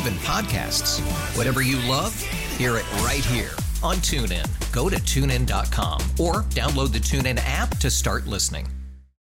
even podcasts. Whatever you love, hear it right here on TuneIn. Go to tunein.com or download the TuneIn app to start listening.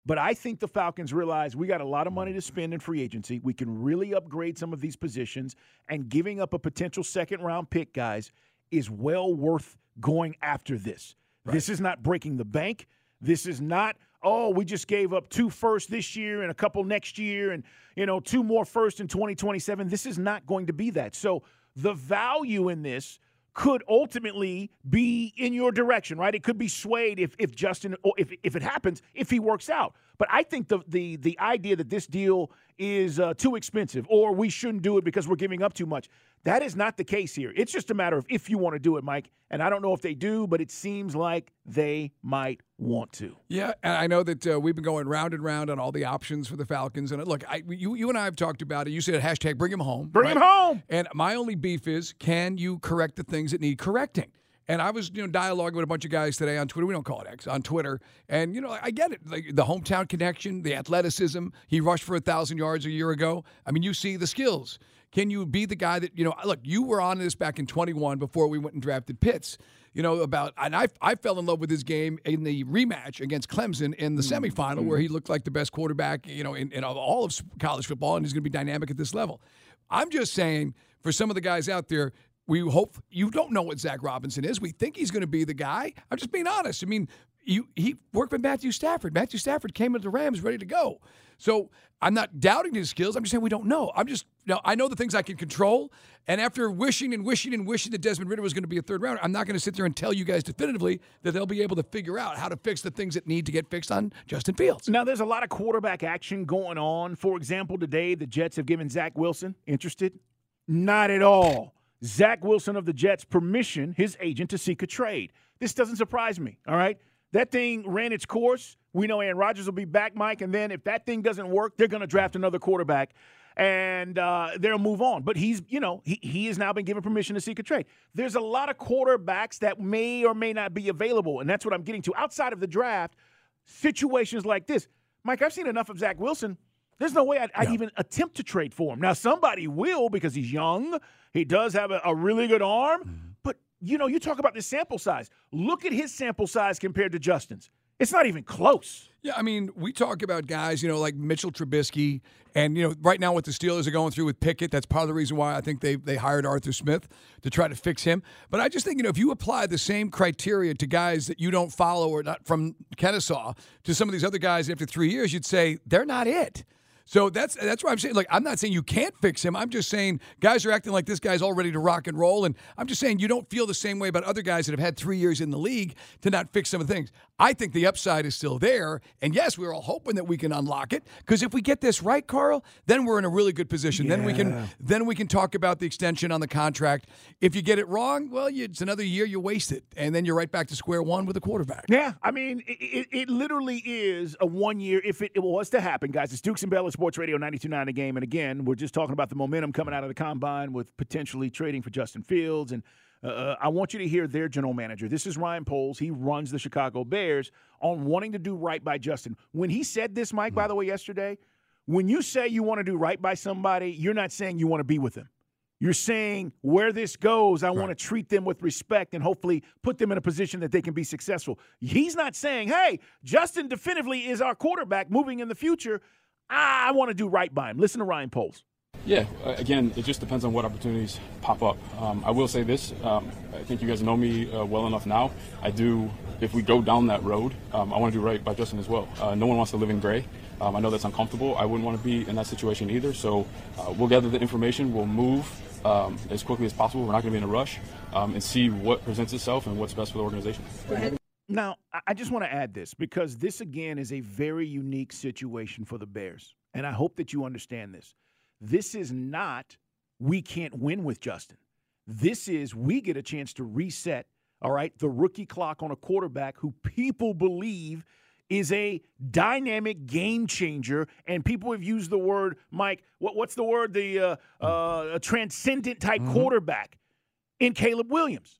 But I think the Falcons realize we got a lot of money to spend in free agency. We can really upgrade some of these positions, and giving up a potential second round pick, guys, is well worth going after this. Right. This is not breaking the bank. This is not, oh, we just gave up two first this year and a couple next year and, you know, two more first in 2027. This is not going to be that. So the value in this could ultimately be in your direction, right? It could be swayed if, if Justin, if, if it happens, if he works out. But I think the the the idea that this deal is uh, too expensive or we shouldn't do it because we're giving up too much. That is not the case here. It's just a matter of if you want to do it, Mike. And I don't know if they do, but it seems like they might want to. Yeah, and I know that uh, we've been going round and round on all the options for the Falcons. And look, I, you you and I have talked about it. You said hashtag bring him home. Bring right? him home. And my only beef is can you correct the things that need correcting? And I was, you know, dialoguing with a bunch of guys today on Twitter. We don't call it X on Twitter. And you know, I get it. Like the hometown connection, the athleticism. He rushed for a thousand yards a year ago. I mean, you see the skills. Can you be the guy that you know? Look, you were on this back in 21 before we went and drafted Pitts. You know about, and I I fell in love with his game in the rematch against Clemson in the mm-hmm. semifinal, where he looked like the best quarterback, you know, in, in all of college football, and he's going to be dynamic at this level. I'm just saying, for some of the guys out there, we hope you don't know what Zac Robinson is. We think he's going to be the guy. I'm just being honest. I mean, you, he worked with Matthew Stafford. Matthew Stafford came into the Rams ready to go. So I'm not doubting his skills. I'm just saying we don't know. I'm just you know, I know the things I can control. And after wishing and wishing and wishing that Desmond Ridder was going to be a third rounder, I'm not going to sit there and tell you guys definitively that they'll be able to figure out how to fix the things that need to get fixed on Justin Fields. Now, there's a lot of quarterback action going on. For example, today the Jets have given Zach Wilson interested. Not at all. Zach Wilson of the Jets permission his agent to seek a trade. This doesn't surprise me, all right? That thing ran its course. We know Aaron Rodgers will be back, Mike, and then if that thing doesn't work, they're going to draft another quarterback and uh, they'll move on. But he's, you know, he, he has now been given permission to seek a trade. There's a lot of quarterbacks that may or may not be available, and that's what I'm getting to. Outside of the draft, situations like this, Mike, I've seen enough of Zach Wilson there's no way I'd, I'd, even attempt to trade for him. Now, somebody will because he's young. He does have a, a really good arm. Mm-hmm. But, you know, you talk about the sample size. Look at his sample size compared to Justin's. It's not even close. Yeah, I mean, we talk about guys, you know, like Mitchell Trubisky, and you know, right now what the Steelers are going through with Pickett, that's part of the reason why I think they they hired Arthur Smith to try to fix him. But I just think, you know, if you apply the same criteria to guys that you don't follow or not from Kennesaw to some of these other guys after three years, you'd say they're not it. So that's that's why I'm saying. Like, I'm not saying you can't fix him. I'm just saying guys are acting like this guy's all ready to rock and roll. And I'm just saying you don't feel the same way about other guys that have had three years in the league to not fix some of the things. I think the upside is still there. And yes, we're all hoping that we can unlock it. Because if we get this right, Carl, then we're in a really good position. Yeah. Then we can then we can talk about the extension on the contract. If you get it wrong, well, you, it's another year you waste it, and then you're right back to square one with a quarterback. Yeah, I mean, it, it, it literally is a one year. If it, it, was to happen, guys, it's Dukes and Bell Sports Radio 92.9 the game. And again, we're just talking about the momentum coming out of the combine with potentially trading for Justin Fields and uh, uh, I want you to hear their general manager. This is Ryan Poles. He runs the Chicago Bears on wanting to do right by Justin. When he said this, Mike, by the way, yesterday, when you say you want to do right by somebody, you're not saying you want to be with them. You're saying where this goes, I right. want to treat them with respect and hopefully put them in a position that they can be successful. He's not saying, hey, Justin definitively is our quarterback moving in the future. I want to do right by him. Listen to Ryan Poles. Yeah, uh, again, it just depends on what opportunities pop up. Um, I will say this: um, I think you guys know me uh, well enough now. I do. If we go down that road, um, I want to do right by Justin as well. Uh, no one wants to live in gray. Um, I know that's uncomfortable. I wouldn't want to be in that situation either. So uh, we'll gather the information. We'll move um, as quickly as possible. We're not going to be in a rush, um, and see what presents itself and what's best for the organization. Now, I- just want to add this because this, again, is a very unique situation for the Bears. And I hope that you understand this. This is not we can't win with Justin. This is we get a chance to reset, all right, the rookie clock on a quarterback who people believe is a dynamic game changer. And people have used the word, Mike, what, what's the word? The uh, uh, a transcendent type quarterback in Caleb Williams.